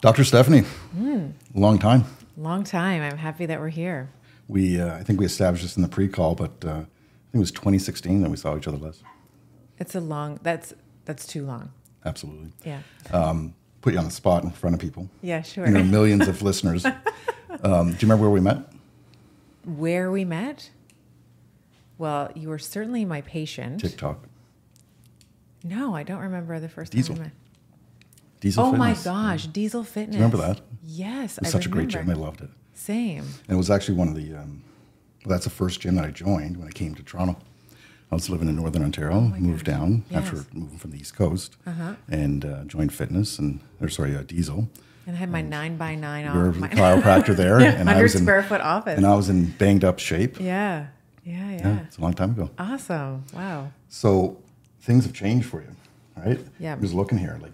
Dr. Stephanie, long time. Long time. I'm happy that we're here. We, uh, I think we established this in the pre-call, but uh, I think it was 2016 that we saw each other last. It's a long. That's that's too long. Absolutely. Yeah. Um, put you on the spot in front of people. Yeah. Sure. There are millions of listeners. Um, do you remember where we met? Where we met? Well, you were certainly my patient. TikTok. No, I don't remember the first Diesel. time we met. Diesel oh Fitness. my gosh, Diesel Fitness. remember that? Yes, It was I such a great gym. I loved it. Same. And it was actually one of the, um, well, that's the first gym that I joined when I came to Toronto. I was living in Northern Ontario, moved down after moving from the East Coast, Uh-huh. and uh, joined fitness and, or sorry, uh, Diesel. And I had my nine by nine You were My chiropractor there, and I was in, square foot office. and I was in banged up shape. yeah. Yeah. Yeah. Yeah, it's a long time ago. Awesome. Wow. So things have changed for you, right? Yeah. I'm just looking here, like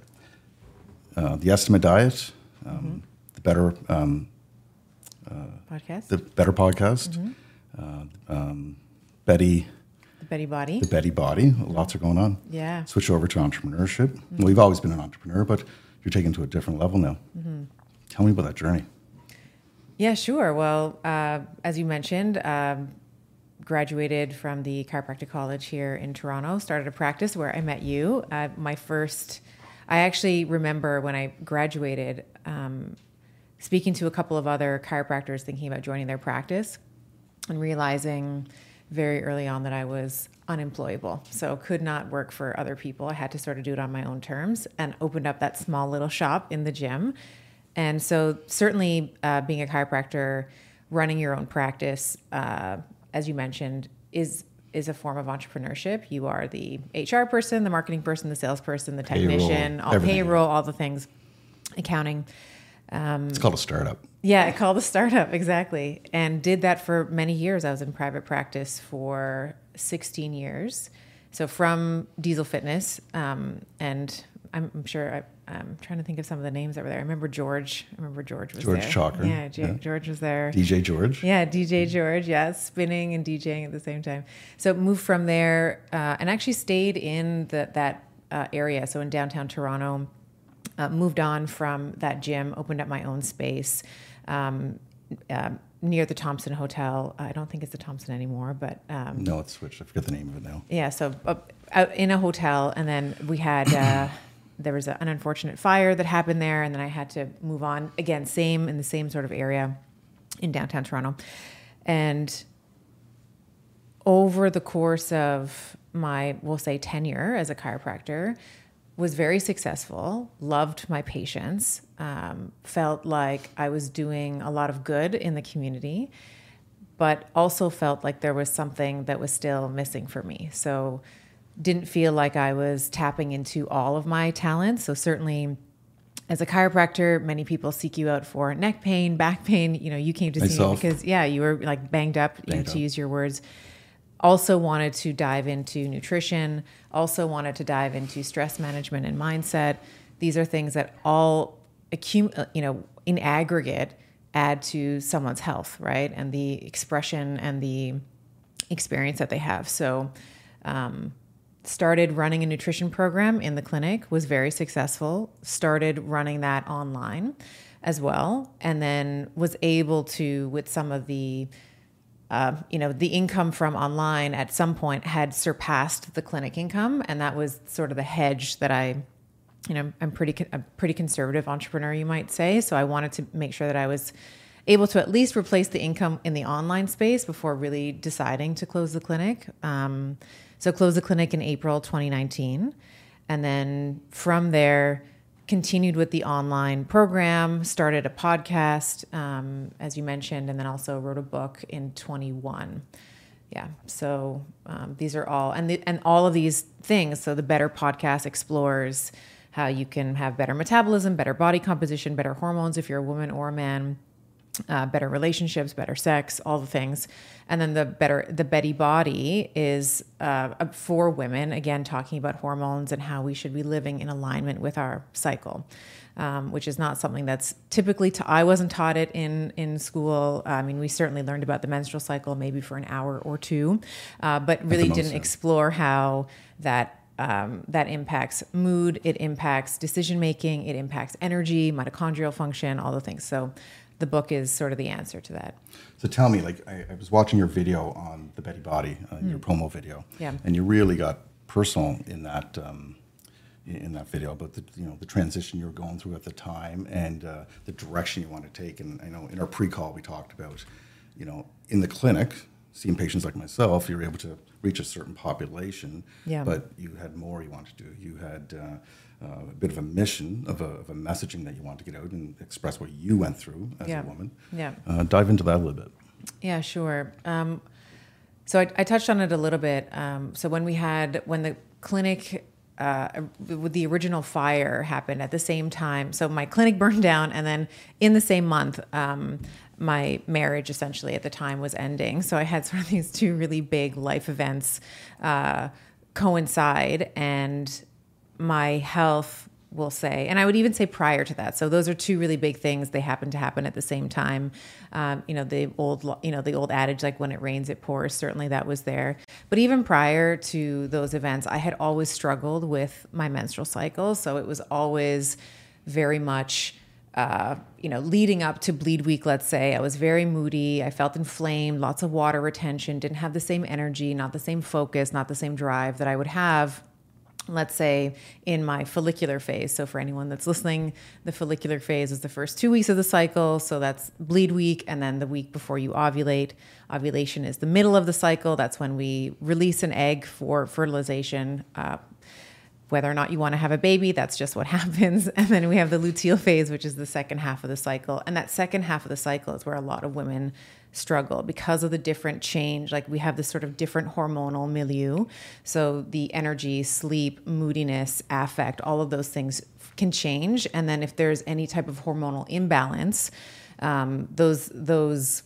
uh, the Estima diet, um, Mm-hmm. the better, um, Podcast. the better podcast, uh, um, Betty, the Betty Body. the Betty Body. Lots are going on. Yeah. Switch over to entrepreneurship. Well, you've always been an entrepreneur, but you're taken to a different level now. Mm-hmm. Tell me about that journey. Yeah, sure. Well, uh, as you mentioned, um, graduated from the chiropractic college here in Toronto. Started a practice where I met you. Uh, my first, I actually remember when I graduated, um, speaking to a couple of other chiropractors thinking about joining their practice, and realizing very early on that I was unemployable. So could not work for other people. I had to sort of do it on my own terms and opened up that small little shop in the gym. And so certainly uh, being a chiropractor, running your own practice, uh, as you mentioned, is is a form of entrepreneurship. You are the HR person, the marketing person, the salesperson, the Payroll, technician, all everything. payroll, all the things, accounting. It's called a startup. Yeah, I called a startup exactly, and did that for many years. I was in private practice for 16 years. So from Diesel Fitness, um, and I'm, I'm sure I, I'm trying to think of some of the names that were there. I remember George. I remember George was George there. George Chalker, Yeah, J- yeah. George was there. DJ George. Yeah, DJ George, yeah, spinning and DJing at the same time. So moved from there uh, and actually stayed in the, that uh, area. So in downtown Toronto, uh, moved on from that gym, opened up my own space um, uh, near the Thompson Hotel. I don't think it's the Thompson anymore, but um, No, it's switched. I forget the name of it now. yeah, so uh, in a hotel, and then we had uh, there was an unfortunate fire that happened there, and then I had to move on again, same in the same sort of area in downtown Toronto, and over the course of my we'll say tenure as a chiropractor was very successful loved my patients um, felt like i was doing a lot of good in the community but also felt like there was something that was still missing for me. So didn't feel like i was tapping into all of my talents so certainly as a chiropractor, many people seek you out for neck pain, back pain. You know, you came to see me because yeah, you were like banged up, you know, Banged to up. use your words. Also wanted to dive into nutrition. Also wanted to dive into stress management and mindset. These are things that all accum- uh, you know, in aggregate, add to someone's health, right, and the expression and the experience that they have. So. Um, started running a nutrition program in the clinic was very successful started running that online as well and then was able to with some of the uh, you know the income from online at some point had surpassed the clinic income and that was sort of the hedge that i you know i'm pretty a pretty conservative entrepreneur you might say. So i wanted to make sure that i was able to at least replace the income in the online space before really deciding to close the clinic. Um, so closed the clinic in april 2019 and then from there continued with the online program started a podcast um, as you mentioned and then also wrote a book in 21 yeah so um, these are all and the, and all of these things. So the better podcast explores how you can have better metabolism better body composition better hormones if you're a woman or a man uh, better relationships, better sex, all the things, and then the better the Betty Body is uh, for women. Again, talking about hormones and how we should be living in alignment with our cycle, um, which is not something that's typically. Ta- I wasn't taught it in in school. I mean, we certainly learned about the menstrual cycle maybe for an hour or two, uh, but really didn't sense. explore how that um, that impacts mood, it impacts decision making, it impacts energy, mitochondrial function, all the things. So the book is sort of the answer to that. So tell me, like, I, I was watching your video on the Betty Body, uh, your promo video, Yeah. and you really got personal in that um, in in that video about the you know the transition you were going through at the time and uh, the direction you want to take. And I know in our pre-call we talked about, you know, in the clinic, seeing patients like myself, you're able to reach a certain population, Yeah. but you had more you wanted to do. You had uh, uh, a bit of a mission of a, of a messaging that you want to get out and express what you went through as Yeah. a woman. Yeah. Uh, dive into that a little bit. Yeah, sure. Um, so I, I touched on it a little bit. Um, so when we had when the clinic uh, with the original fire happened at the same time, so my clinic burned down, and then in the same month, um, my marriage essentially at the time was ending. So I had sort of these two really big life events uh, coincide, and my health will say, and I would even say prior to that. So those are two really big things. They happen to happen at the same time. Um, you know, the old, you know, the old adage, like when it rains, it pours. Certainly that was there. But even prior to those events, I had always struggled with my menstrual cycle. So it was always very much. Uh, you know, leading up to bleed week, let's say, I was very moody. I felt inflamed, lots of water retention, didn't have the same energy, not the same focus, not the same drive that I would have let's say in my follicular phase. So for anyone that's listening, the follicular phase is the first two weeks of the cycle. So that's bleed week, and then the week before you ovulate. Ovulation is the middle of the cycle. That's when we release an egg for fertilization. Uh, whether or not you want to have a baby, that's just what happens. And then we have the luteal phase, which is the second half of the cycle. And that second half of the cycle is where a lot of women struggle because of the different change. Like we have this sort of different hormonal milieu. So the energy, sleep, moodiness, affect, all of those things can change. And then if there's any type of hormonal imbalance, um, those those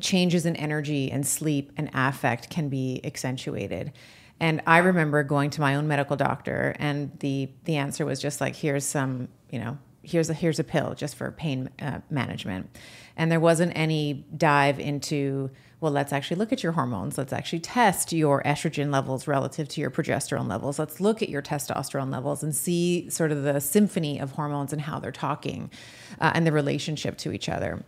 changes in energy and sleep and affect can be accentuated. And I remember going to my own medical doctor, and the the answer was just like, "Here's some, you know, here's a here's a pill just for pain uh, management." And there wasn't any dive into, well, let's actually look at your hormones. Let's actually test your estrogen levels relative to your progesterone levels. Let's look at your testosterone levels and see sort of the symphony of hormones and how they're talking uh, and the relationship to each other.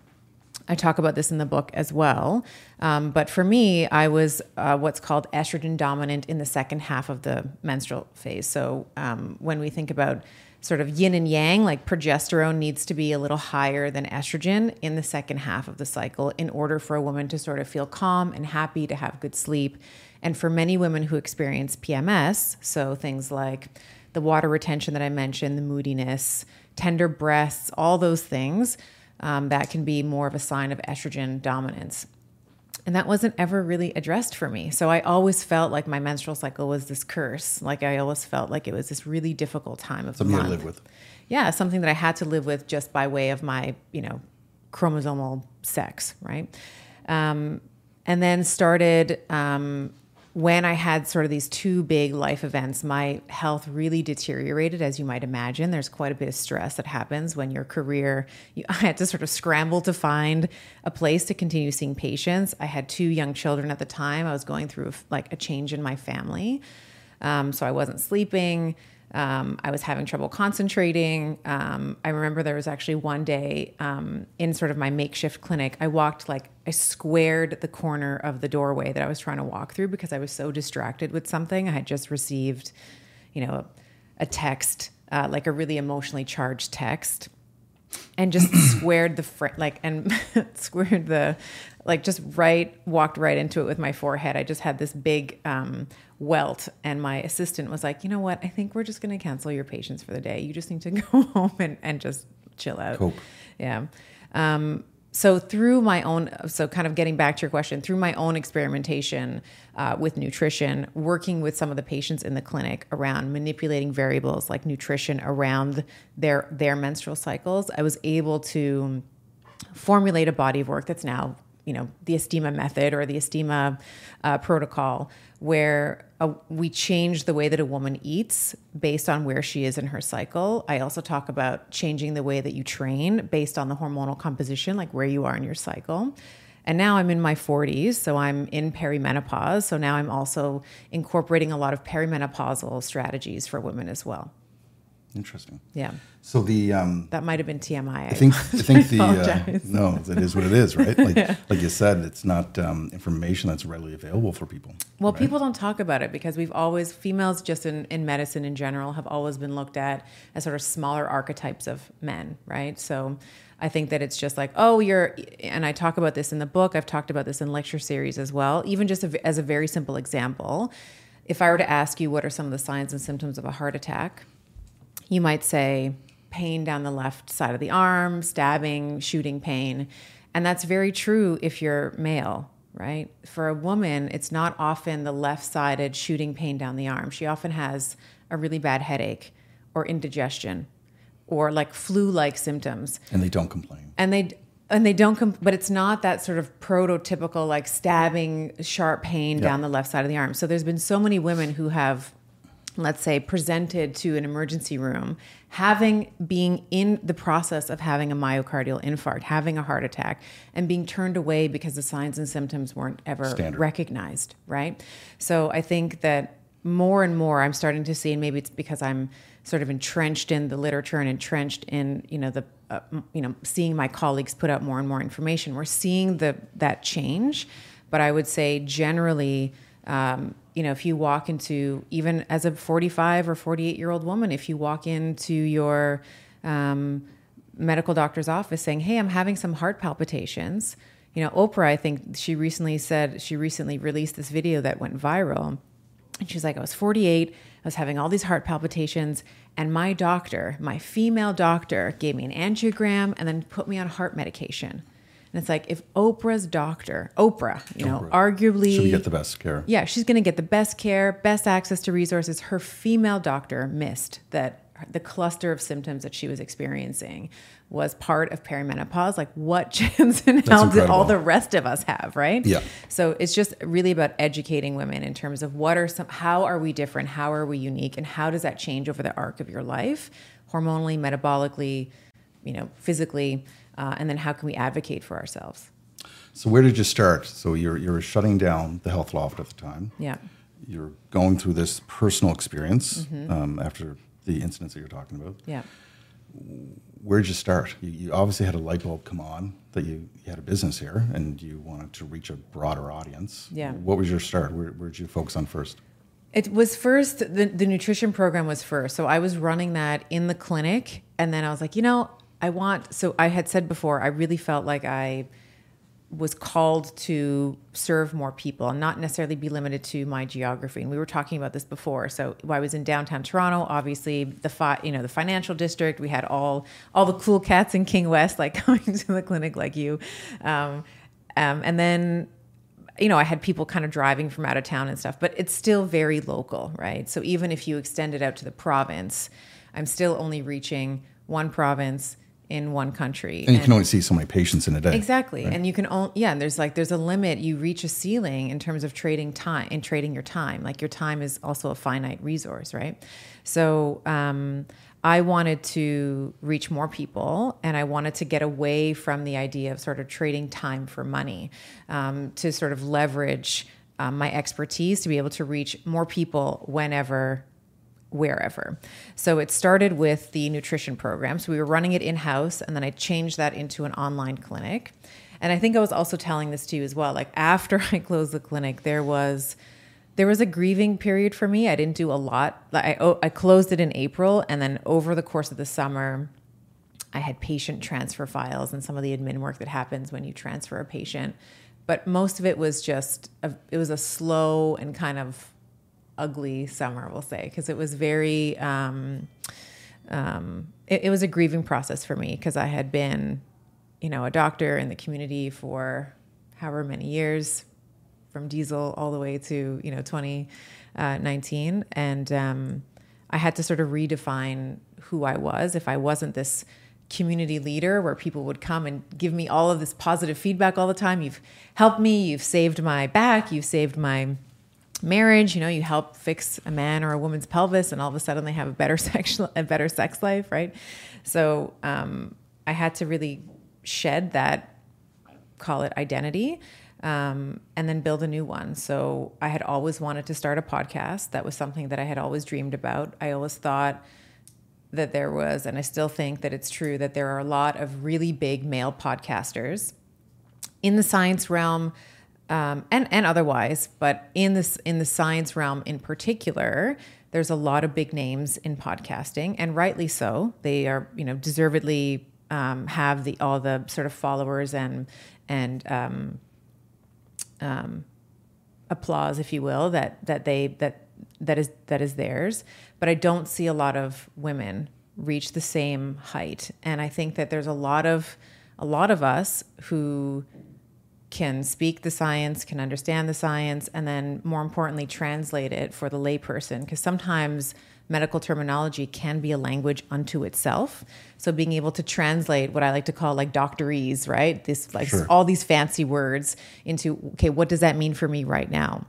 I talk about this in the book as well. Um, but for me, I was uh, what's called estrogen dominant in the second half of the menstrual phase. So um, when we think about sort of yin and yang, like progesterone needs to be a little higher than estrogen in the second half of the cycle in order for a woman to sort of feel calm and happy to have good sleep. And for many women who experience PMS, so things like the water retention that I mentioned, the moodiness, tender breasts, all those things um, that can be more of a sign of estrogen dominance. And that wasn't ever really addressed for me. So I always felt like my menstrual cycle was this curse. Like I always felt like it was this really difficult time of Something the to month. live with. Yeah, something that I had to live with just by way of my, you know, chromosomal sex, right? Um, and then started um, when I had sort of these two big life events, my health really deteriorated, as you might imagine. There's quite a bit of stress that happens when your career, you, I had to sort of scramble to find a place to continue seeing patients. I had two young children at the time. I was going through like a change in my family. Um, so I wasn't sleeping. Um, I was having trouble concentrating. Um, I remember there was actually one day um, in sort of my makeshift clinic, I walked like I squared the corner of the doorway that I was trying to walk through because I was so distracted with something. I had just received, you know, a text, uh, like a really emotionally charged text and just squared the fr- like and squared the like just right walked right into it with my forehead i just had this big um, welt and my assistant was like you know what? I think we're just going to cancel your patients for the day. You just need to go home and, and just chill out. Cope. yeah. Um, so through my own so kind of getting back to your question through my own experimentation uh, with nutrition working with some of the patients in the clinic around manipulating variables like nutrition around their their menstrual cycles i was able to formulate a body of work that's now you know the estima method or the estima uh, protocol where we change the way that a woman eats based on where she is in her cycle i also talk about changing the way that you train based on the hormonal composition like where you are in your cycle And now I'm in my 40s, so I'm in perimenopause. So now I'm also incorporating a lot of perimenopausal strategies for women as well. Interesting. Yeah. So the um, That might have been TMI. I think I think the uh, no, it is what it is, right? Like like you said, it's not um, information that's readily available for people. Well, right? people don't talk about it because we've always, females just in, in medicine in general, have always been looked at as sort of smaller archetypes of men, right? So I think that it's just like, oh, you're, and I talk about this in the book, I've talked about this in lecture series as well, even just as a very simple example. If I were to ask you what are some of the signs and symptoms of a heart attack, you might say pain down the left side of the arm, stabbing, shooting pain. And that's very true if you're male, right? For a woman, it's not often the left sided shooting pain down the arm. She often has a really bad headache or indigestion or like flu like symptoms. and they don't complain. And they, and they don't come, but it's not that sort of prototypical like stabbing, sharp pain down the left side of the arm. So there's been so many women who have let's say presented to an emergency room having being in the process of having a myocardial infarct having a heart attack and being turned away because the signs and symptoms weren't ever Standard. recognized right so i think that more and more i'm starting to see and maybe it's because i'm sort of entrenched in the literature and entrenched in you know the uh, you know seeing my colleagues put out more and more information we're seeing the that change but i would say generally um, you know, if you walk into even as a 45 or 48 year old woman, if you walk into your um, medical doctor's office saying, "Hey, I'm having some heart palpitations," you know, Oprah, I think she recently said she recently released this video that went viral, and she's like, "I was 48, I was having all these heart palpitations, and my doctor, my female doctor, gave me an angiogram and then put me on heart medication." And it's like if Oprah's doctor, Oprah, you know, Oprah. arguably Should we get the best care? yeah, she's going to get the best care, best access to resources. Her female doctor missed that the cluster of symptoms that she was experiencing was part of perimenopause. Like, what chance in hell did all the rest of us have, right? Yeah. So it's just really about educating women in terms of what are some, how are we different, how are we unique, and how does that change over the arc of your life, hormonally, metabolically, you know, physically, uh, and then how can we advocate for ourselves? So where did you start? So you're you're shutting down the health loft at the time. Yeah. You're going through this personal experience Mm-hmm. um, after the incidents that you're talking about. Yeah. Where did you start? You, you obviously had a light bulb come on that you, you had a business here and you wanted to reach a broader audience. Yeah. What was your start? Where where did you focus on first? It was first, the, the nutrition program was first. So I was running that in the clinic. And then I was like, you know, I want, so I had said before, I really felt like I was called to serve more people and not necessarily be limited to my geography. And we were talking about this before. So I was in downtown Toronto, obviously the fi- you know the financial district. We had all all the cool cats in King West like coming to the clinic like you, um, um, and then you know, I had people kind of driving from out of town and stuff, but it's still very local, right? So even if you extend it out to the province, I'm still only reaching one province in one country. And you can only see so many patients in a day. Exactly. And you can only, yeah, and there's like, there's a limit. You reach a ceiling in terms of trading time and trading your time. Like your time is also a finite resource, right? So, um, I wanted to reach more people and I wanted to get away from the idea of sort of trading time for money um, to sort of leverage um, my expertise to be able to reach more people whenever wherever. So it started with the nutrition program. So we were running it in house, and then I changed that into an online clinic. And I think I was also telling this to you as well. Like after I closed the clinic, there was there was a grieving period for me. I didn't do a lot. I oh, I closed it in April, and then over the course of the summer. I had patient transfer files and some of the admin work that happens when you transfer a patient, but most of it was just a, it was a slow and kind of ugly summer, we'll say, because it was very, um, um, it, it was a grieving process for me because I had been, you know, a doctor in the community for however many years, from diesel all the way to you know 2019, and um, I had to sort of redefine who I was. If I wasn't this community leader where people would come and give me all of this positive feedback all the time, you've helped me, you've saved my back, you've saved my marriage you know you help fix a man or a woman's pelvis and all of a sudden they have a better sexual a better sex life right so um, i had to really shed that call it identity, um, and then build a new one. So I had always wanted to start a podcast. That was something that I had always dreamed about. I always thought that there was, and I still think that it's true, that there are a lot of really big male podcasters in the science realm um, and and otherwise, but in this in the science realm in particular, there's a lot of big names in podcasting, and rightly so. They are you know deservedly um, have the all the sort of followers and and um, um, applause, if you will, that that they that that is that is theirs. But I don't see a lot of women reach the same height, and I think that there's a lot of a lot of us who can speak the science, can understand the science, and then more importantly, translate it for the layperson. Because sometimes medical terminology can be a language unto itself. So being able to translate what I like to call like doctorese, right? This like Sure. all these fancy words into okay, what does that mean for me right now?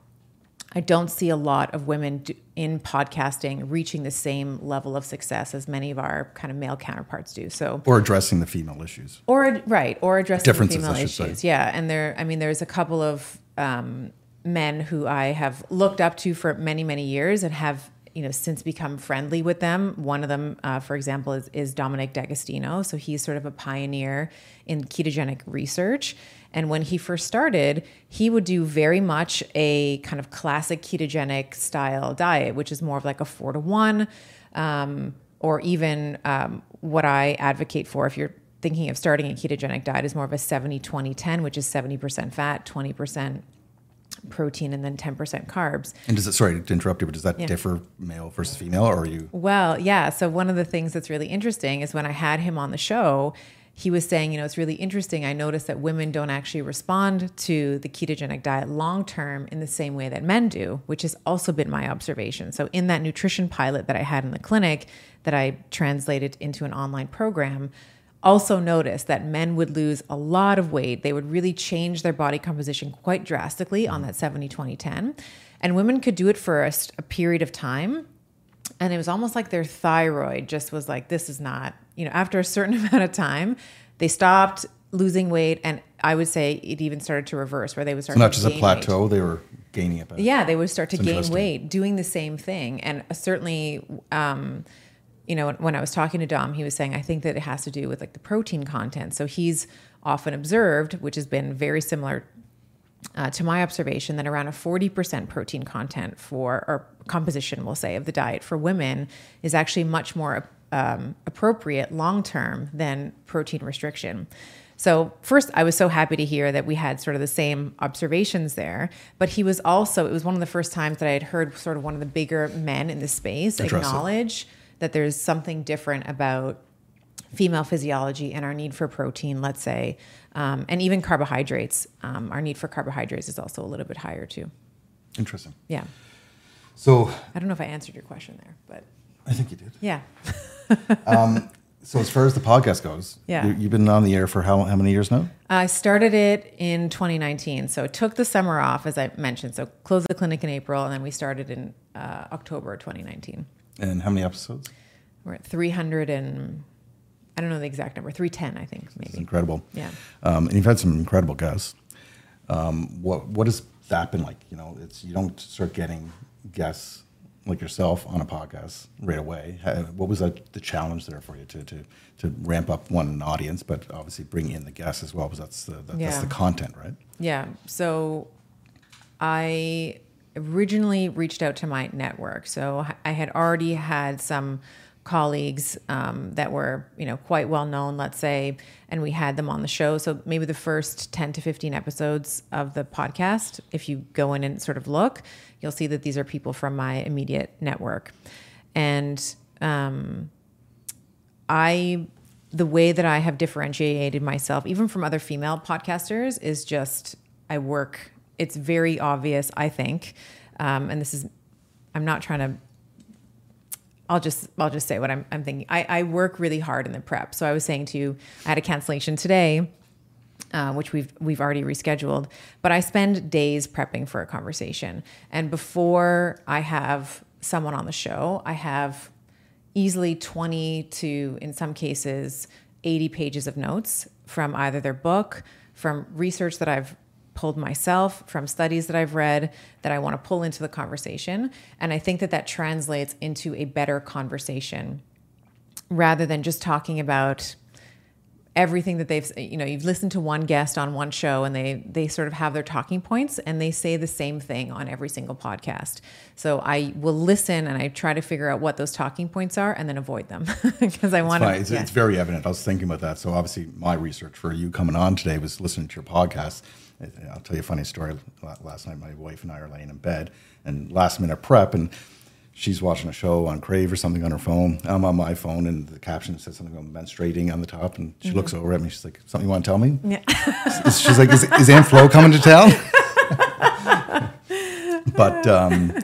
I don't see a lot of women in podcasting reaching the same level of success as many of our kind of male counterparts do. So Or addressing the female issues. or right or addressing Differences, female I should say. issues yeah and there i mean there's a couple of um, men who i have looked up to for many many years and have you know since become friendly with them. One of them uh, for example is, is dominic d'agostino. So he's sort of a pioneer in ketogenic research. And when he first started he would do very much a kind of classic ketogenic style diet which is more of like a four to one um, or even um, what i advocate for if you're thinking of starting a ketogenic diet is more of a 70 20 10 which is 70% fat 20% protein and then 10% carbs. And does it, sorry to interrupt you, but does that differ male versus female, or are you? well yeah so one of the things that's really interesting is when i had him on the show he was saying you know it's really interesting i noticed that women don't actually respond to the ketogenic diet long term in the same way that men do which has also been my observation. So in that nutrition pilot that i had in the clinic that i translated into an online program also noticed that men would lose a lot of weight. They would really change their body composition quite drastically on that 70 20 10. And women could do it for a, a period of time. And it was almost like their thyroid just was like, this is not, you know, after a certain amount of time, they stopped losing weight. And I would say it even started to reverse where they would start Not to just a gain weight. plateau, they were gaining it back. Yeah, they would start to It's gain weight doing the same thing. And certainly, um, you know, when I was talking to Dom, he was saying, I think that it has to do with like the protein content. So he's often observed, which has been very similar uh, to my observation, that around a 40% protein content for, or composition, we'll say, of the diet for women is actually much more um, appropriate long term than protein restriction. So, first, I was so happy to hear that we had sort of the same observations there. But he was also, it was one of the first times that I had heard sort of one of the bigger men in the space acknowledge. it. That there's something different about female physiology and our need for protein, let's say, um, and even carbohydrates. Um, our need for carbohydrates is also a little bit higher too. Interesting. Yeah. So I don't know if I answered your question there, but I think you did. yeah. So as far as the podcast goes, Yeah. you, you've been on the air for how, how many years now? I started it in 2019. So it took the summer off, as I mentioned. So closed the clinic in April, and then we started in uh, October 2019. And how many episodes? We're at 300 and I don't know the exact number, 310, I think, It's maybe. incredible. Yeah. Um, and you've had some incredible guests. Um, what what has that been like? You know, it's you don't start getting guests like yourself on a podcast right away. What was that, the challenge there for you to, to to ramp up one an audience, but obviously bring in the guests as well, because that's the that, that's the content, right? Yeah. So I originally reached out to my network. So I had already had some colleagues um, that were, you know, quite well known, let's say, and we had them on the show. So maybe the first 10 to 15 episodes of the podcast, if you go in and sort of look, you'll see that these are people from my immediate network. And um, I the way that I have differentiated myself, even from other female podcasters, is just I work. It's very obvious, I think, um, and this is. I'm not trying to. I'll just I'll just say what I'm I'm thinking. I, I work really hard in the prep. So I was saying to you, I had a cancellation today, uh, which we've we've already rescheduled. But I spend days prepping for a conversation, and before I have someone on the show, I have easily 20 to in some cases 80 pages of notes from either their book from research that I've pulled myself, from studies that I've read that I want to pull into the conversation. And I think that that translates into a better conversation rather than just talking about everything that they've you know you've listened to one guest on one show and they they sort of have their talking points and they say the same thing on every single podcast. So i will listen and i try to figure out what those talking points are and then avoid them because i want to it's, it's very evident. I was thinking about that. So obviously my research for you coming on today was listening to your podcast. I'll tell you a funny story. Last night my wife and i are laying in bed and last minute prep and she's watching a show on Crave or something on her phone. I'm on my phone, and the caption says something about menstruating on the top. And she mm-hmm. looks over at me. She's like, "Something you want to tell me?" Yeah. she's like, "Is, is Aunt Flo coming to town?" but um,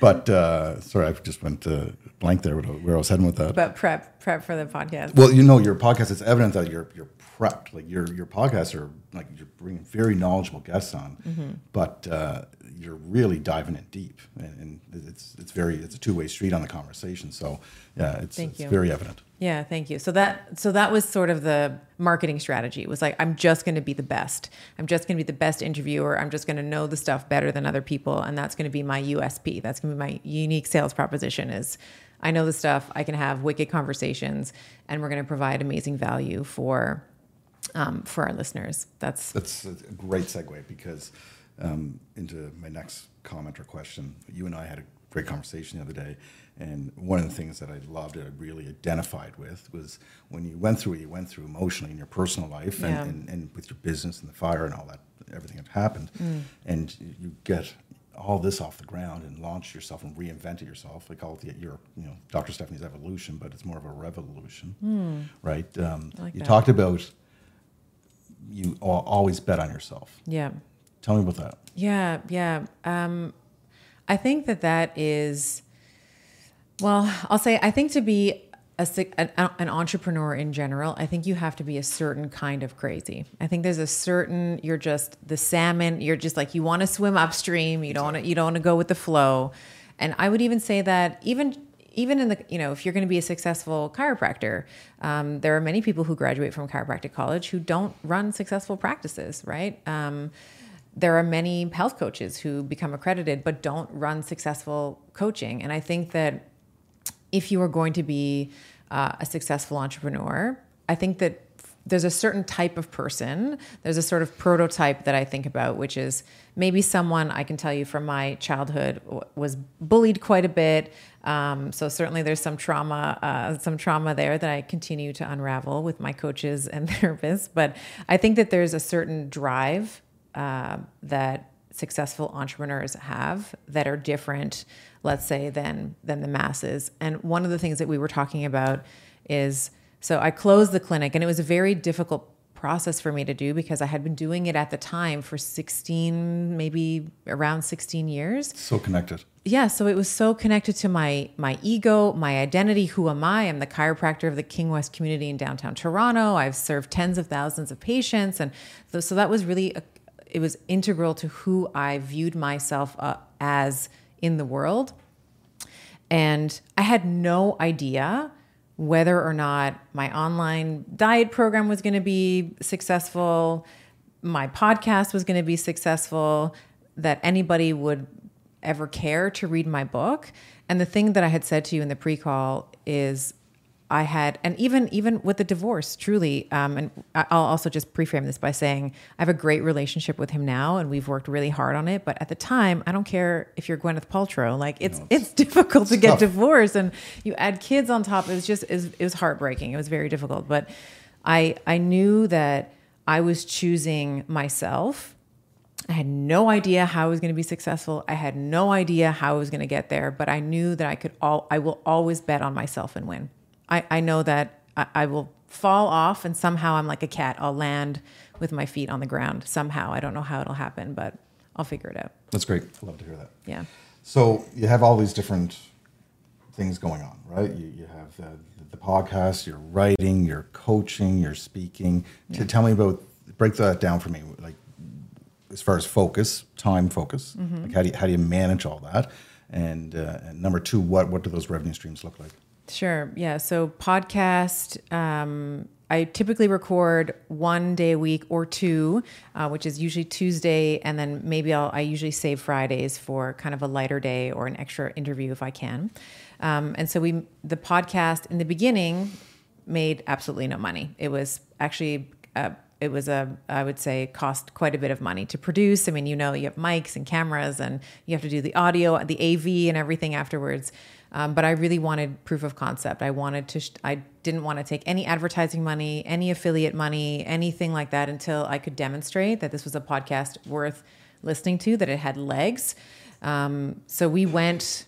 but uh, sorry, I just went uh, blank there where I was heading with that. But prep prep for the podcast. Well, you know, your podcast. It's evident that you're you're prepped. Like your your podcasts are like you're bringing very knowledgeable guests on, mm-hmm. but uh, you're really diving in deep, and, and it's it's very it's a two way street on the conversation. So yeah, it's, it's very evident. Yeah, thank you. So that so that was sort of the marketing strategy. It was like I'm just going to be the best. I'm just going to be the best interviewer. I'm just going to know the stuff better than other people, and that's going to be my USP. That's going to be my unique sales proposition. Is I know the stuff. I can have wicked conversations, and we're going to provide amazing value for um, for our listeners. That's that's a great segue because um, into my next comment or question. You and I had a great conversation the other day, and one of the things that I loved I really identified with was when you went through what you went through emotionally in your personal life and, yeah. and, and, with your business and the fire and all that, everything that happened, mm. and you get all this off the ground and launch yourself and reinvent it yourself. We call it the, your, you know, Dr. Stephanie's evolution, but it's more of a revolution, mm. right? Um, like you that. talked about you always bet on yourself. Yeah. Tell me about that. Yeah, yeah. Um, I think that that is, well, I'll say, I think to be a, an entrepreneur in general, I think you have to be a certain kind of crazy. I think there's a certain you're just the salmon. You're just like you want to swim upstream. You don't want to you don't want to go with the flow. And I would even say that even even in the you know if you're going to be a successful chiropractor, um, there are many people who graduate from chiropractic college who don't run successful practices, right? Um, there are many health coaches who become accredited but don't run successful coaching. And I think that if you are going to be uh, a successful entrepreneur, I think that there's a certain type of person, there's a sort of prototype that I think about, which is maybe someone I can tell you from my childhood was bullied quite a bit. Um, so certainly there's some trauma, uh, some trauma there that I continue to unravel with my coaches and therapists. But I think that there's a certain drive uh, that successful entrepreneurs have that are different, let's say, than than the masses. And one of the things that we were talking about is so I closed the clinic, and it was a very difficult process for me to do because I had been doing it at the time for 16, maybe around 16 years. So connected yeah so it was so connected to my my ego my identity who am i i'm the chiropractor of the king west community in downtown toronto i've served tens of thousands of patients and so that was really a, it was integral to who I viewed myself uh, as in the world. And I had no idea whether or not my online diet program was going to be successful, my podcast was going to be successful, that anybody would ever care to read my book. And the thing that I had said to you in the pre call is I had, and even even with the divorce, truly, um, and I'll also just preframe this by saying I have a great relationship with him now, and we've worked really hard on it. But at the time, I don't care if you're Gwyneth Paltrow; like it's no, it's, it's, difficult to get divorced, and you add kids on top. It was just it was, it was heartbreaking. It was very difficult, but I I knew that I was choosing myself. I had no idea how I was going to be successful. I had no idea how I was going to get there, but I knew that I could all I will always bet on myself and win. I, I know that I, I will fall off and somehow I'm like a cat. I'll land with my feet on the ground somehow. I don't know how it'll happen, but I'll figure it out. That's great. I love to hear that. Yeah. So you have all these different things going on, right? You, you have the, the podcast, you're writing, you're coaching, you're speaking. Yeah. To tell me about, break that down for me. Like as far as focus, time focus, mm-hmm. like how do you, how do you manage all that? And, uh, and number two, what, what do those revenue streams look like? Sure. Yeah. So podcast um, I typically record one day a week or two, uh, which is usually Tuesday, and then maybe I'll I usually save Fridays for kind of a lighter day or an extra interview if I can. Um, and so we the podcast in the beginning made absolutely no money. It was actually uh, it was a I would say cost quite a bit of money to produce. I mean, you know, you have mics and cameras, and you have to do the audio, the AV, and everything afterwards. Um, but I really wanted proof of concept. I wanted to. Sh- I didn't want to take any advertising money, any affiliate money, anything like that until I could demonstrate that this was a podcast worth listening to, that it had legs. Um, so we went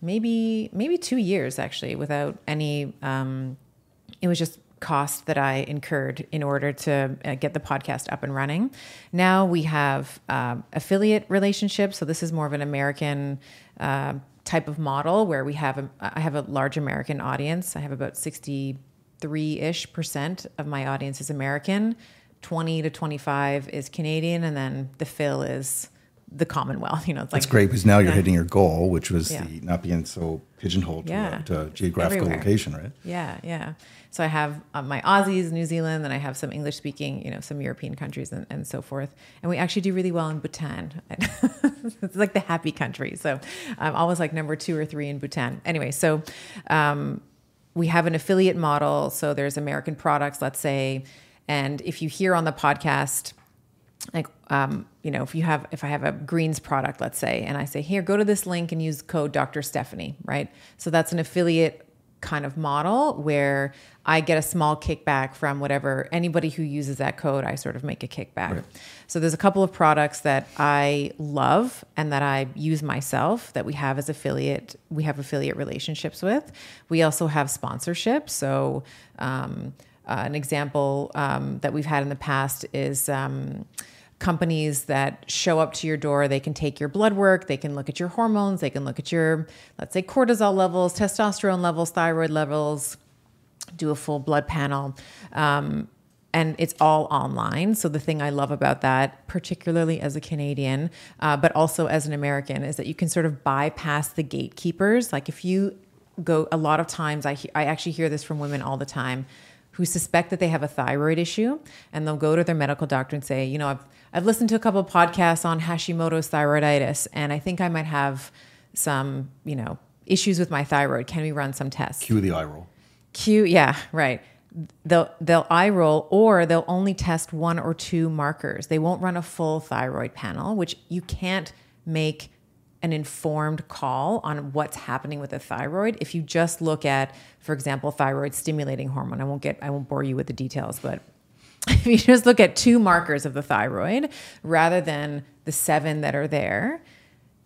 maybe maybe two years actually without any. Um, it was just cost that I incurred in order to uh, get the podcast up and running. Now we have uh, affiliate relationships. So this is more of an American uh, type of model where we have a, I have a large American audience. I have about 63 ish percent of my audience is American, 20 to 25 is Canadian, and then the fill is the Commonwealth. You know, it's like, That's great because now you're hitting your goal, which was Yeah. the not being so pigeonholed Yeah. to to geographical Everywhere. location, right? Yeah, yeah. So I have uh, my Aussies, New Zealand, and I have some English speaking, you know, some European countries and, and so forth. And we actually do really well in Bhutan. it's like the happy country. So I'm always like number two or three in Bhutan. Anyway, so um, we have an affiliate model. So there's American products, let's say. And if you hear on the podcast, like um, you know if you have if i have a greens product let's say and i say here go to this link and use code dr stephanie right so that's an affiliate kind of model where i get a small kickback from whatever anybody who uses that code i sort of make a kickback. So there's a couple of products that i love and that i use myself that we have as affiliate we have affiliate relationships with. We also have sponsorships. So um, uh, an example um, that we've had in the past is um, companies that show up to your door. They can take your blood work, they can look at your hormones, they can look at your, let's say, cortisol levels, testosterone levels, thyroid levels, do a full blood panel. Um, and it's all online. So the thing I love about that, particularly as a Canadian, uh, but also as an American, is that you can sort of bypass the gatekeepers. Like if you go, a lot of times I he- I actually hear this from women all the time who suspect that they have a thyroid issue, and they'll go to their medical doctor and say, you know, I've I've listened to a couple of podcasts on Hashimoto's thyroiditis, and I think I might have some, you know, issues with my thyroid. Can we run some tests? Cue the eye roll. Cue, yeah, right. They'll they'll eye roll or they'll only test one or two markers. They won't run a full thyroid panel, which you can't make an informed call on what's happening with the thyroid if you just look at, for example, thyroid stimulating hormone. I won't get I won't bore you with the details, but if you just look at two markers of the thyroid rather than the seven that are there,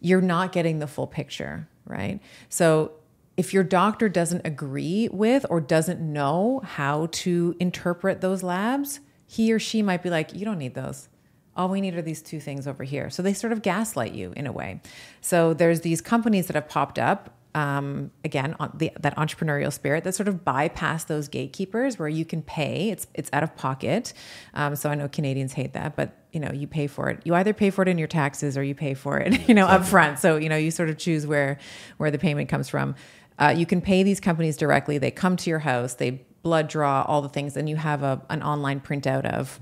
you're not getting the full picture, right? So if your doctor doesn't agree with or doesn't know how to interpret those labs, he or she might be like, you don't need those. All we need are these two things over here. So they sort of gaslight you in a way. So there's these companies that have popped up. Um, again, on the, that entrepreneurial spirit that sort of bypass those gatekeepers, where you can pay. It's it's out of pocket. Um, so I know Canadians hate that, but you know you pay for it. You either pay for it in your taxes or you pay for it, you know, upfront. So you know you sort of choose where where the payment comes from. Uh, you can pay these companies directly. They come to your house. They blood draw all the things, and you have a an online printout of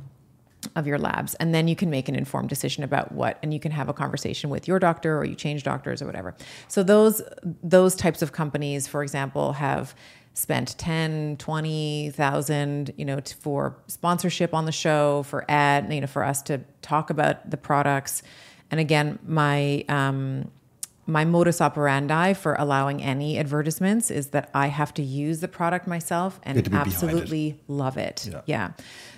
of your labs and then you can make an informed decision about what and you can have a conversation with your doctor or you change doctors or whatever so those those types of companies for example have spent 10 20,000 you know for sponsorship on the show for ad you know for us to talk about the products and again my um my modus operandi for allowing any advertisements is that I have to use the product myself and absolutely love it. Yeah. Yeah.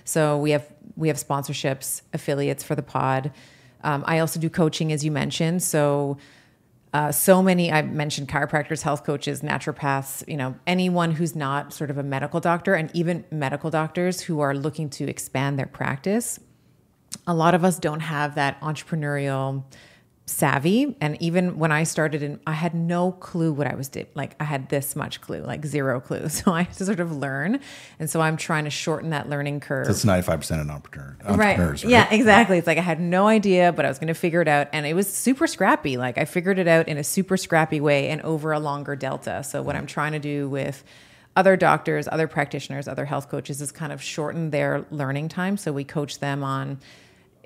So we have we have sponsorships, affiliates for the pod. Um, I also do coaching, as you mentioned. So uh, so many I mentioned chiropractors, health coaches, naturopaths. You know, anyone who's not sort of a medical doctor, and even medical doctors who are looking to expand their practice. A lot of us don't have that entrepreneurial savvy and even when i started in i had no clue what i was doing like i had this much clue like zero clue so i had to sort of learn and so i'm trying to shorten that learning curve That's 95% of entrepreneur, right. entrepreneurs, right? Yeah, exactly. It's like I had no idea, but I was going to figure it out. And it was super scrappy. Like I figured it out in a super scrappy way and over a longer delta. So, what I'm trying to do with other doctors, other practitioners, other health coaches is kind of shorten their learning time. So we coach them on,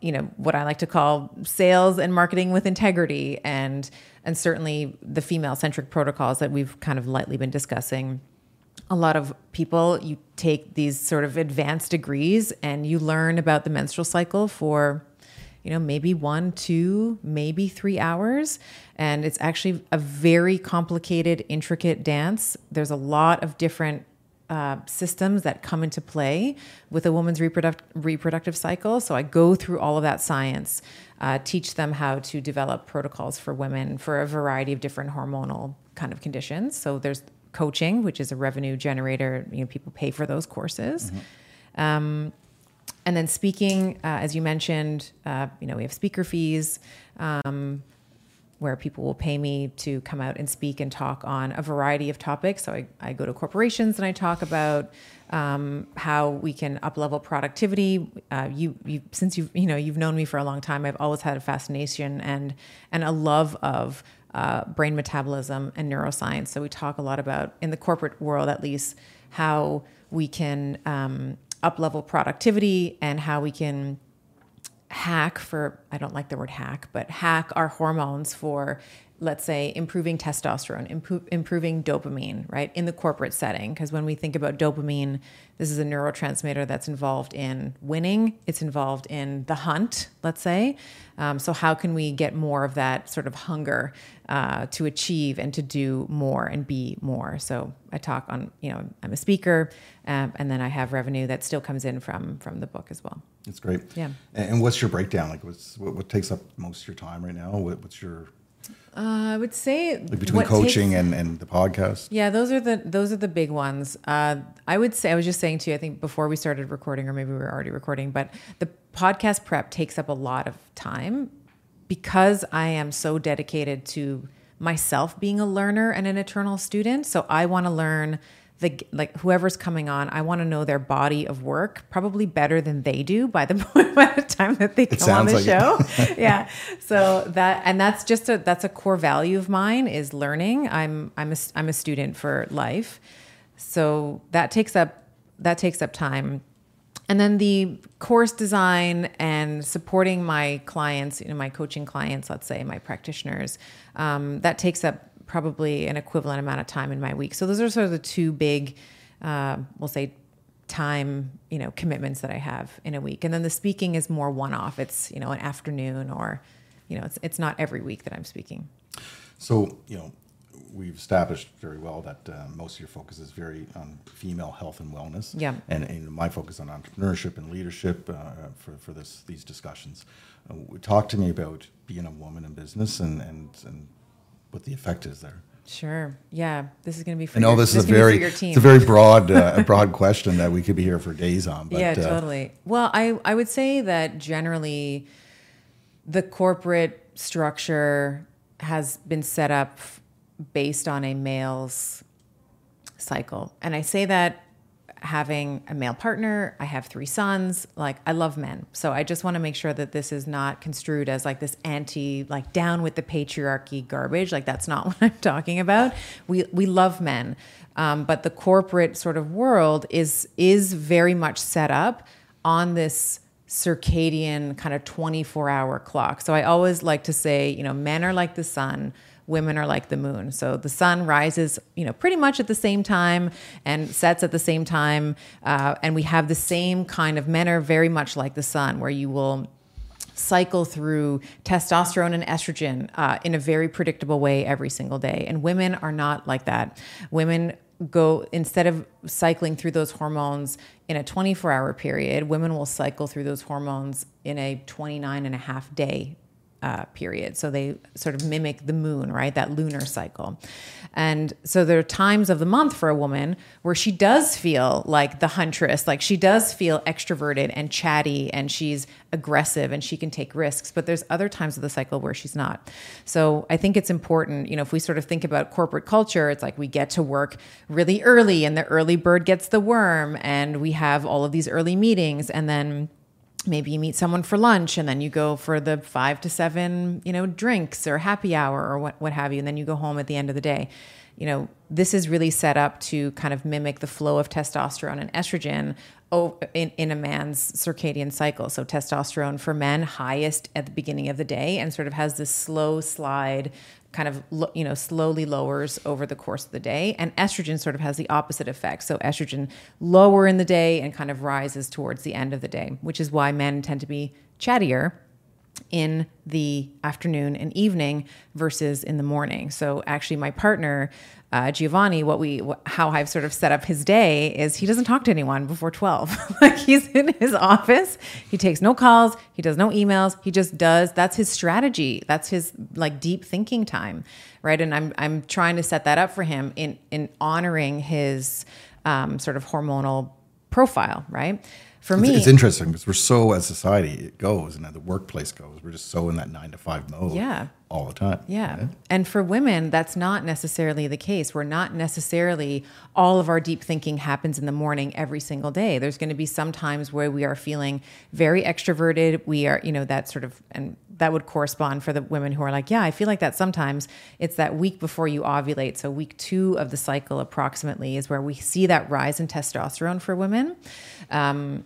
you know, what I like to call sales and marketing with integrity, and and certainly the female centric protocols that we've kind of lightly been discussing. A lot of people, you take these sort of advanced degrees and you learn about the menstrual cycle for you know, maybe one, two, maybe three hours. And it's actually a very complicated, intricate dance. There's a lot of different uh, systems that come into play with a woman's reproduct- reproductive cycle. So I go through all of that science, uh, teach them how to develop protocols for women for a variety of different hormonal kind of conditions. So there's coaching, which is a revenue generator. You know, people pay for those courses. Mm-hmm. Um, and then speaking, uh, as you mentioned, uh, you know, we have speaker fees um, where people will pay me to come out and speak and talk on a variety of topics. So I, I go to corporations and I talk about um, how we can uplevel productivity. Uh, you, you, since you've you know you've known me for a long time, I've always had a fascination and and a love of uh, brain metabolism and neuroscience. So we talk a lot about in the corporate world, at least, how we can um, up level productivity and how we can hack for I don't like the word hack, but hack our hormones for let's say improving testosterone, impo- improving dopamine, right? In the corporate setting because when we think about dopamine, this is a neurotransmitter that's involved in winning, it's involved in the hunt, let's say. Um, so how can we get more of that sort of hunger uh, to achieve and to do more and be more? So I talk on, you know, I'm a speaker, um, and then I have revenue that still comes in from from the book as well. That's great. Yeah. And what's your breakdown? Like, what's what, what takes up most of your time right now? What, what's your uh, I would say like between coaching takes, and, and the podcast. Yeah, those are the those are the big ones. Uh, I would say I was just saying to you. I think before we started recording, or maybe we were already recording, but the podcast prep takes up a lot of time because I am so dedicated to myself being a learner and an eternal student. So I want to learn the like whoever's coming on, I want to know their body of work probably better than they do by the by the time that they come on the like show. yeah. So that and that's just a that's a core value of mine is learning. I'm I'm a I'm a student for life. So that takes up that takes up time. And then the course design and supporting my clients, you know, my coaching clients, let's say my practitioners, um, that takes up probably an equivalent amount of time in my week. So those are sort of the two big, uh, we'll say, time you know commitments that I have in a week. And then the speaking is more one off. It's you know an afternoon or you know it's it's not every week that I'm speaking. So you know we've established very well that uh, most of your focus is very on female health and wellness. Yeah. And, and my focus on entrepreneurship and leadership uh, for, for this these discussions. Uh, talk to me about being a woman in business and, and, and what the effect is there. Sure. Yeah. This is going to be. For I know your, this, this is a very it's a very broad uh, a broad question that we could be here for days on. But, yeah, uh, totally. Uh, well, I I would say that generally, the corporate structure has been set up based on a male's cycle, and I say that having a male partner. I have three sons. Like, I love men. So I just want to make sure that this is not construed as like this anti, like down with the patriarchy garbage. Like, that's not what I'm talking about. We, we love men. Um, but the corporate sort of world is, is very much set up on this circadian kind of 24 hour clock. So I always like to say, you know, men are like the sun women are like the moon. So the sun rises, you know, pretty much at the same time and sets at the same time. Uh, and we have the same kind of men are very much like the sun, where you will cycle through testosterone and estrogen uh, in a very predictable way every single day. And women are not like that. Women go instead of cycling through those hormones in a 24 hour period women will cycle through those hormones in a 29 and a half day uh, period. So they sort of mimic the moon, right? That lunar cycle. And so there are times of the month for a woman where she does feel like the huntress, like she does feel extroverted and chatty and she's aggressive and she can take risks. But there's other times of the cycle where she's not. So I think it's important, you know, if we sort of think about corporate culture, it's like we get to work really early and the early bird gets the worm and we have all of these early meetings and then maybe you meet someone for lunch and then you go for the five to seven you know drinks or happy hour or what, what have you and then you go home at the end of the day you know, this is really set up to kind of mimic the flow of testosterone and estrogen in, in a man's circadian cycle. So testosterone for men highest at the beginning of the day and sort of has this slow slide kind of you know slowly lowers over the course of the day. And estrogen sort of has the opposite effect. So estrogen lower in the day and kind of rises towards the end of the day which is why men tend to be chattier in the afternoon and evening versus in the morning. So actually, my partner uh, Giovanni, what we how I've sort of set up his day is he doesn't talk to anyone before twelve. like he's in his office, he takes no calls, he does no emails, he just does. That's his strategy. That's his like deep thinking time, right? And I'm I'm trying to set that up for him in in honoring his um, sort of hormonal profile, right? For me, it's interesting because we're so as society it goes and the workplace goes. We're just so in that nine to five mode. Yeah. All the time. Yeah. Right? And for women, that's not necessarily the case. We're not necessarily all of our deep thinking happens in the morning every single day. There's going to be some times where we are feeling very extroverted. We are, you know, that sort of, and that would correspond for the women who are like, yeah, I feel like that sometimes. It's that week before you ovulate. So, week two of the cycle, approximately, is where we see that rise in testosterone for women. Um,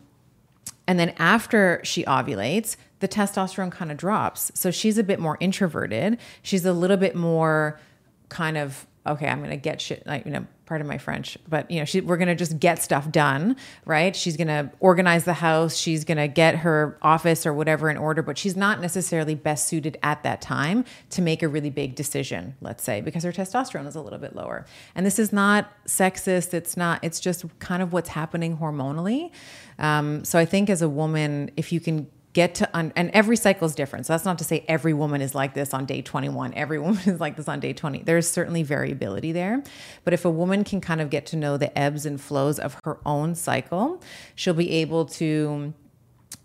and then after she ovulates, the testosterone kind of drops. So she's a bit more introverted. She's a little bit more kind of okay, I'm to get shit, like, you know, pardon my French, but, you know, she, we're to just get stuff done, right? She's to organize the house. She's to get her office or whatever in order, but she's not necessarily best suited at that time to make a really big decision, let's say, because her testosterone is a little bit lower. And this is not sexist. It's not, it's just kind of what's happening hormonally. Um, so I think as a woman, if you can get to un- and every cycle is different. So that's not to say every woman is like this on day 21 every woman is like this on day 20 there's certainly variability there. But if a woman can kind of get to know the ebbs and flows of her own cycle she'll be able to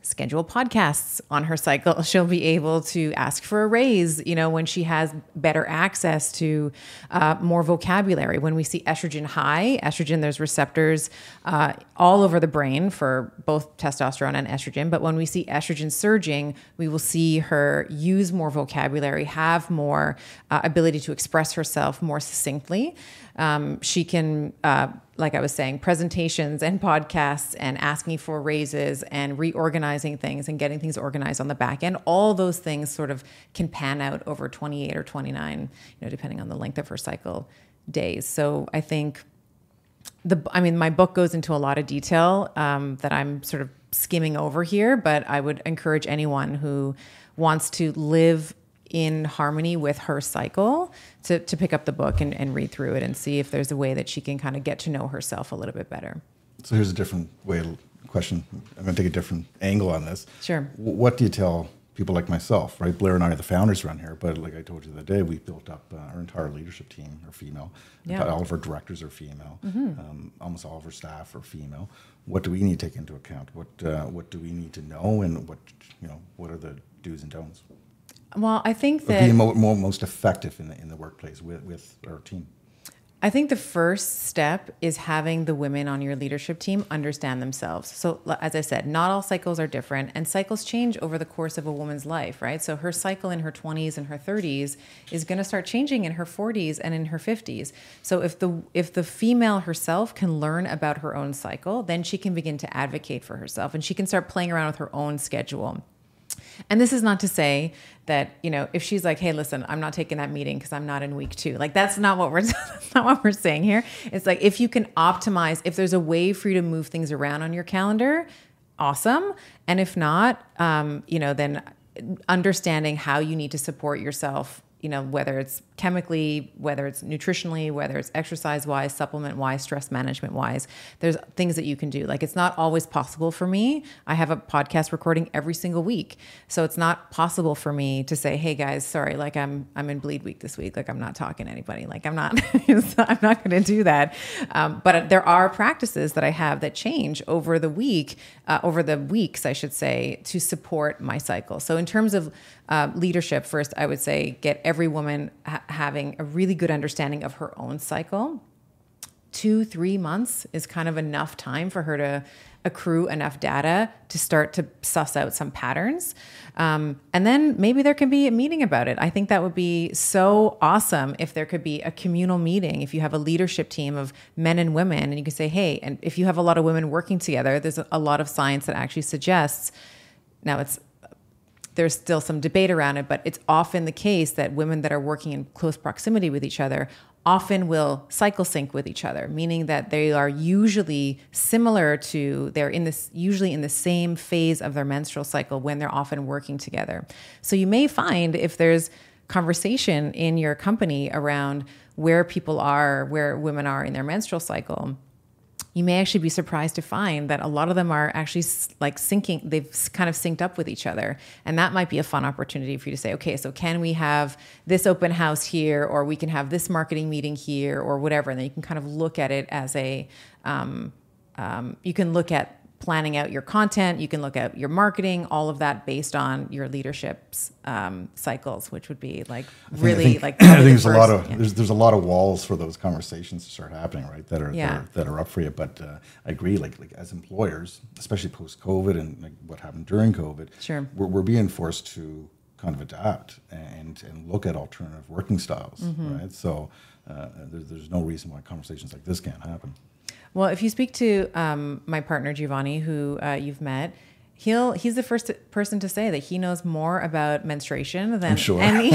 schedule podcasts on her cycle. She'll be able to ask for a raise, you know, when she has better access to uh, more vocabulary. When we see estrogen high, estrogen, there's receptors uh, all over the brain for both testosterone and estrogen. But when we see estrogen surging, we will see her use more vocabulary, have more uh, ability to express herself more succinctly. Um, she can, uh, like I was saying, presentations and podcasts and asking for raises and reorganizing things and getting things organized on the back end. All those things sort of can pan out over 28 or 29, you know, depending on the length of her cycle days. So I think the, I mean, my book goes into a lot of detail um, that I'm sort of skimming over here, but I would encourage anyone who wants to live in harmony with her cycle to, to pick up the book and, and read through it and see if there's a way that she can kind of get to know herself a little bit better. So here's a different way to question. I'm going to take a different angle on this. Sure. What do you tell people like myself, right? Blair and I are the founders around here, but like I told you the other day, we built up uh, our entire leadership team are female. Yeah. All of our directors are female. Mm-hmm. Um, almost all of our staff are female. What do we need to take into account? What uh, what do we need to know, and what you know? What are the do's and don'ts? Well, I think that being more, most effective in the, in the workplace with, with our team. I think the first step is having the women on your leadership team understand themselves. So, as I said, not all cycles are different, and cycles change over the course of a woman's life, right? So, her cycle in her 20s and her 30s is going to start changing in her 40s and in her 50s. So, if the if the female herself can learn about her own cycle, then she can begin to advocate for herself, and she can start playing around with her own schedule. And this is not to say that you know if she's like, "Hey, listen, I'm not taking that meeting because I'm not in week two. Like that's not what we're not what we're saying here. It's like if you can optimize, if there's a way for you to move things around on your calendar, awesome. And if not, um, you know, then understanding how you need to support yourself you know, whether it's chemically, whether it's nutritionally, whether it's exercise wise, supplement wise, stress management wise, there's things that you can do. Like it's not always possible for me. I have a podcast recording every single week. So it's not possible for me to say, hey guys, sorry, like I'm I'm in bleed week this week. Like I'm not talking to anybody. Like I'm not I'm not gonna do that. Um, but there are practices that I have that change over the week, uh, over the weeks, I should say, to support my cycle. So in terms of uh, leadership, first, I would say get every woman ha- having a really good understanding of her own cycle two, three months is kind of enough time for her to accrue enough data to start to suss out some patterns. Um, and then maybe there can be a meeting about it. I think that would be so awesome if there could be a communal meeting. If you have a leadership team of men and women, and you can say, hey, and if you have a lot of women working together, there's a lot of science that actually suggests now it's there's still some debate around it, but it's often the case that women that are working in close proximity with each other often will cycle sync with each other, meaning that they are usually similar to, they're in this, usually in the same phase of their menstrual cycle when they're often working together. So you may find if there's conversation in your company around where people are, where women are in their menstrual cycle, you may actually be surprised to find that a lot of them are actually like syncing, they've kind of synced up with each other. And that might be a fun opportunity for you to say, okay, so can we have this open house here, or we can have this marketing meeting here, or whatever. And then you can kind of look at it as a, um, um, you can look at planning out your content. You can look at your marketing, all of that based on your leadership's um, cycles, which would be like really I think, like. I think there's a lot of yeah. there's there's a lot of walls for those conversations to start happening, right? That are yeah. that, are, that are up for you. But uh, I agree, like like as employers, especially post COVID and like what happened during COVID, sure, we're, we're being forced to kind of adapt and and look at alternative working styles, mm-hmm. right? So uh, there's, there's no reason why conversations like this can't happen. Well, if you speak to um, my partner Giovanni, who uh, you've met, he'll he's the first person to say that he knows more about menstruation than sure. any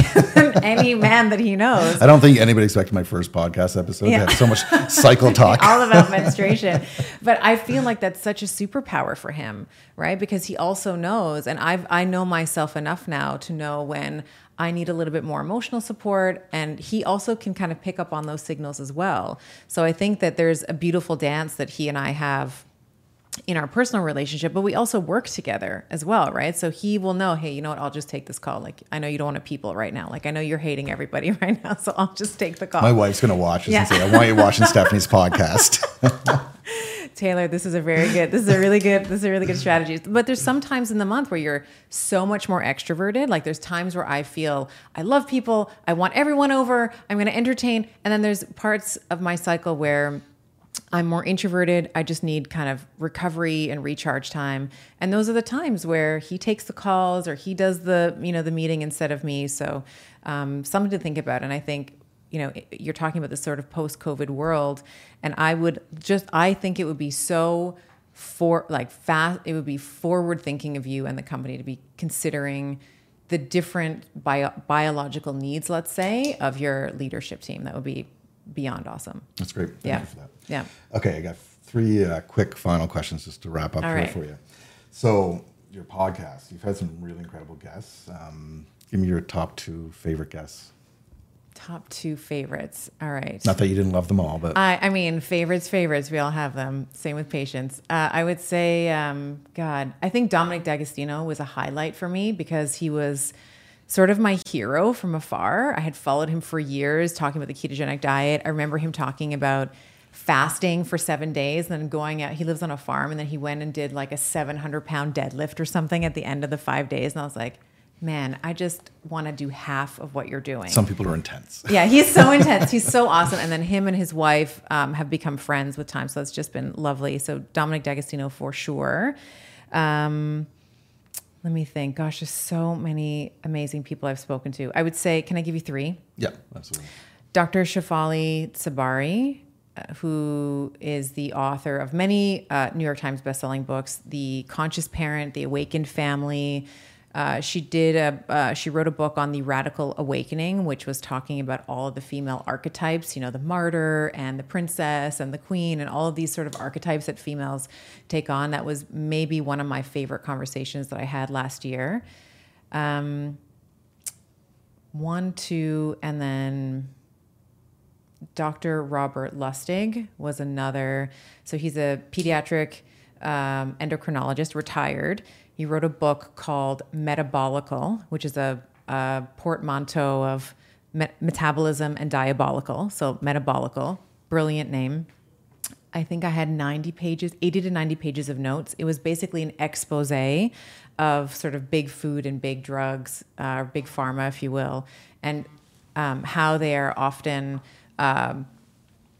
any man that he knows. I don't think anybody expected my first podcast episode yeah. to have so much cycle talk. All about menstruation. But I feel like that's such a superpower for him, right? Because he also knows, and I've I know myself enough now to know when I need a little bit more emotional support. And he also can kind of pick up on those signals as well. So I think that there's a beautiful dance that he and I have in our personal relationship, but we also work together as well, right? So he will know, hey, you know what? I'll just take this call. Like, I know you don't want to people right now. Like, I know you're hating everybody right now, so I'll just take the call. My wife's gonna watch this yeah. and say, "I want you watching Stephanie's podcast." Taylor, this is a very good, this is a really good, this is a really good strategy. But there's mm-hmm. some times in the month where you're so much more extroverted. Like there's times where I feel I love people, I want everyone over, I'm going to entertain. And then there's parts of my cycle where I'm more introverted. I just need kind of recovery and recharge time. And those are the times where he takes the calls or he does the, you know, the meeting instead of me. So um, something to think about. And I think you know you're talking about this sort of post-covid world and i would just i think it would be so for like fast it would be forward thinking of you and the company to be considering the different bio, biological needs let's say of your leadership team that would be beyond awesome that's great Thank yeah you for that yeah okay i got three uh, quick final questions just to wrap up All here right. for you so your podcast you've had some really incredible guests um, give me your top two favorite guests Top two favorites. All right. Not that you didn't love them all, but I, I mean, favorites, favorites. We all have them. Same with patients. Uh, I would say, um, God, I think Dominic D'Agostino was a highlight for me because he was sort of my hero from afar. I had followed him for years, talking about the ketogenic diet. I remember him talking about fasting for seven days and then going out. He lives on a farm, and then he went and did like a 700 pound deadlift or something at the end of the five days. And I was like, man, I just want to do half of what you're doing. Some people are intense. Yeah, he's so intense. He's so awesome. And then him and his wife um, have become friends with time. So it's just been lovely. So Dominic D'Agostino for sure. Um, let me think. Gosh, there's so many amazing people I've spoken to. I would say, can I give you three? Yeah, absolutely. Dr. Shefali Tsabary, uh, who is the author of many uh, New York Times bestselling books, The Conscious Parent, The Awakened Family, uh, she did a uh, she wrote a book on the radical awakening, which was talking about all of the female archetypes, you know, the martyr and the princess and the queen and all of these sort of archetypes that females take on. That was maybe one of my favorite conversations that I had last year. Um, one, two, and then Dr. Robert Lustig was another. So he's a pediatric um, endocrinologist, retired he wrote a book called Metabolical, which is a, a portmanteau of metabolism and diabolical. So, metabolical, brilliant name. I think I had 90 pages, 80 to 90 pages of notes. It was basically an expose of sort of big food and big drugs, uh, big pharma, if you will, and um, how they are often um,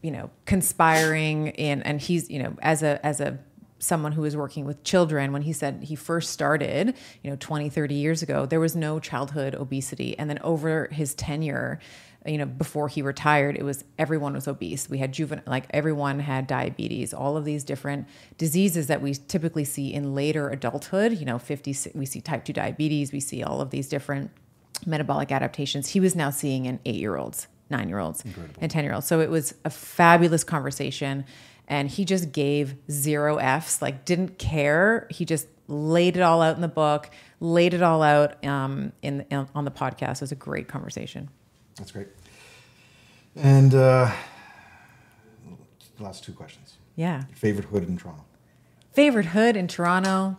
you know, conspiring in, and he's, you know, as a, as a, someone who was working with children when he said he first started you know 20 30 years ago there was no childhood obesity. And then over his tenure you know before he retired it was everyone was obese. We had juvenile like everyone had diabetes all of these different diseases that we typically see in later adulthood you know 50 we see type 2 diabetes we see all of these different metabolic adaptations. He was now seeing in 8 year olds 9 year olds and 10 year olds so it was a fabulous conversation and he just gave zero f's like didn't care he just laid it all out in the book laid it all out um, in, in on the podcast it was a great conversation That's great. And uh, last two questions. yeah Your favorite hood in Toronto? favorite hood in toronto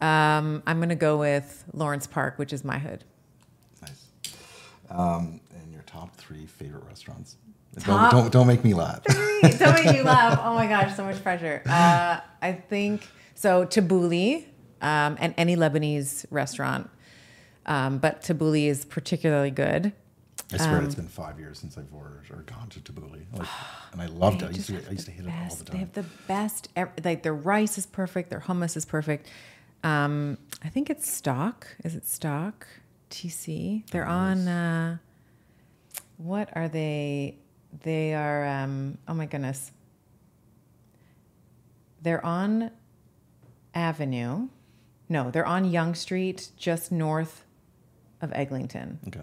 um, i'm going to go with lawrence park which is my hood Nice. Um, top three favorite restaurants? Don't, don't don't make me laugh. don't make you laugh. Oh my gosh, so much pressure. Uh, I think so. Tabbouleh um, and any Lebanese restaurant, um, but Tabbouleh is particularly good. I swear Um, it's been five years since I've ordered or gone to Tabbouleh, like, and I loved it. I used to, I used to hit it all Best. the They time. have the best. Like their rice is perfect. Their hummus is perfect. Um, I think it's stock. Is it stock? TC. They're on. Uh, what are they? They are. Um, oh my goodness. They're on Avenue. No, they're on Yonge Street, just north of Eglinton. Okay,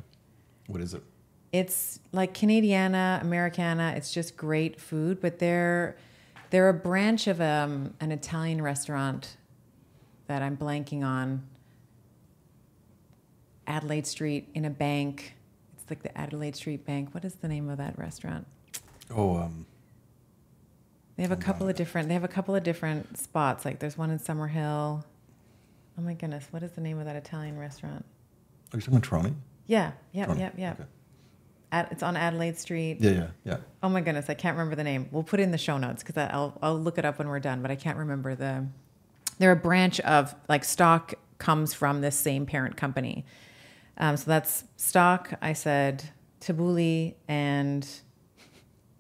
what is it? It's like Canadiana, Americana. It's just great food, but they're they're a branch of um, an Italian restaurant that I'm blanking on. Adelaide Street in a bank. It's like the Adelaide Street Bank. What is the name of that restaurant? Oh, um, They have a couple of different. They have a couple of different spots. Like there's one in Summerhill. Oh my goodness, what is the name of that Italian restaurant? are you talking about Terroni? Yeah, yeah, yeah, yeah. okay. Ad, it's on Adelaide Street. Yeah, yeah, yeah. Oh my goodness, I can't remember the name. We'll put it in the show notes because I'll I'll look it up when we're done. But I can't remember the. They're a branch of like stock comes from this same parent company, um, so that's stock. I said Tabbouleh and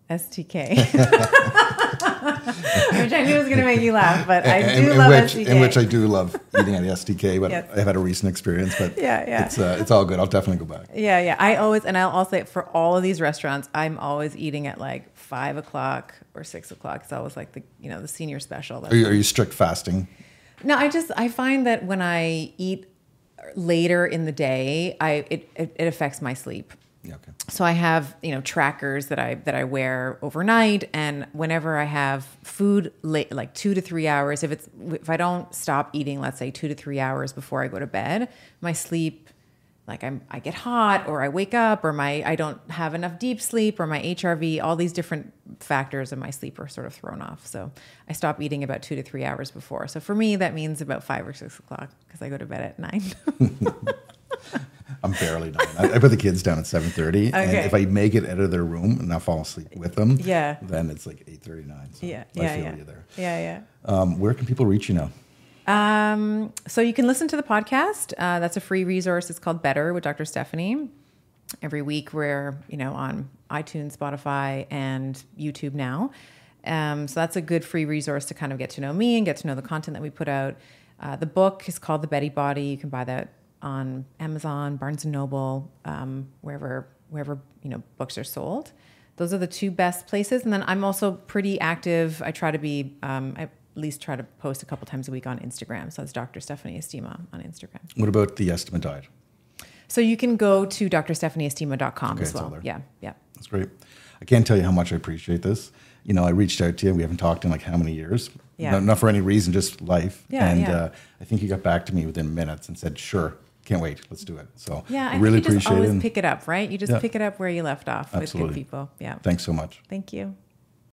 STK, which I knew was going to make you laugh, but I do in love which, STK. in which I do love eating at the STK, but Yes. I've had a recent experience. But Yeah, yeah. it's uh, it's all good. I'll definitely go back. Yeah, yeah. I always, and I'll also say for all of these restaurants, I'm always eating at like five o'clock or six o'clock. It's always like the, you know, the senior special. Are you, are you strict fasting? No, I just I find that when I eat later in the day, I it, it, it affects my sleep. Yeah, okay. So I have you know trackers that I that I wear overnight, and whenever I have food late, like two to three hours, if it's if I don't stop eating, let's say two to three hours before I go to bed, my sleep, like I'm I get hot, or I wake up, or my I don't have enough deep sleep, or my HRV, all these different factors of my sleep are sort of thrown off. So I stop eating about two to three hours before. So for me, that means about five or six o'clock because I go to bed at nine. I'm barely done. I, I put the kids down at 7:30, and Okay. if I make it out of their room and I fall asleep with them, Yeah. then it's like 8:39. So yeah, I yeah, feel yeah, you there. yeah, yeah. Um, where can people reach you now? Um, so you can listen to the podcast. Uh, that's a free resource. It's called Better with Dr. Stephanie. Every week we're, you know, on iTunes, Spotify, and YouTube now. Um, so that's a good free resource to kind of get to know me and get to know the content that we put out. Uh, the book is called The Betty Body. You can buy that on Amazon, Barnes and Noble, um, wherever wherever you know books are sold. Those are the two best places. And then I'm also pretty active. I try to be. Um, I at least try to post a couple times a week on Instagram. So it's Dr. Stephanie Estima on Instagram. What about the Estima diet? So you can go to drstephanieestima.com Okay, as well. Yeah, yeah. That's great. I can't tell you how much I appreciate this. You know, I reached out to you. We haven't talked in like how many years? Yeah. No, not for any reason, just life. Yeah, and yeah. Uh, I think you got back to me within minutes and said, "Sure, can't wait. Let's do it." So Yeah, I really think you just appreciate it. always and pick it up, right? You just Yeah. pick it up where you left off with good people. Yeah. Thanks so much. Thank you.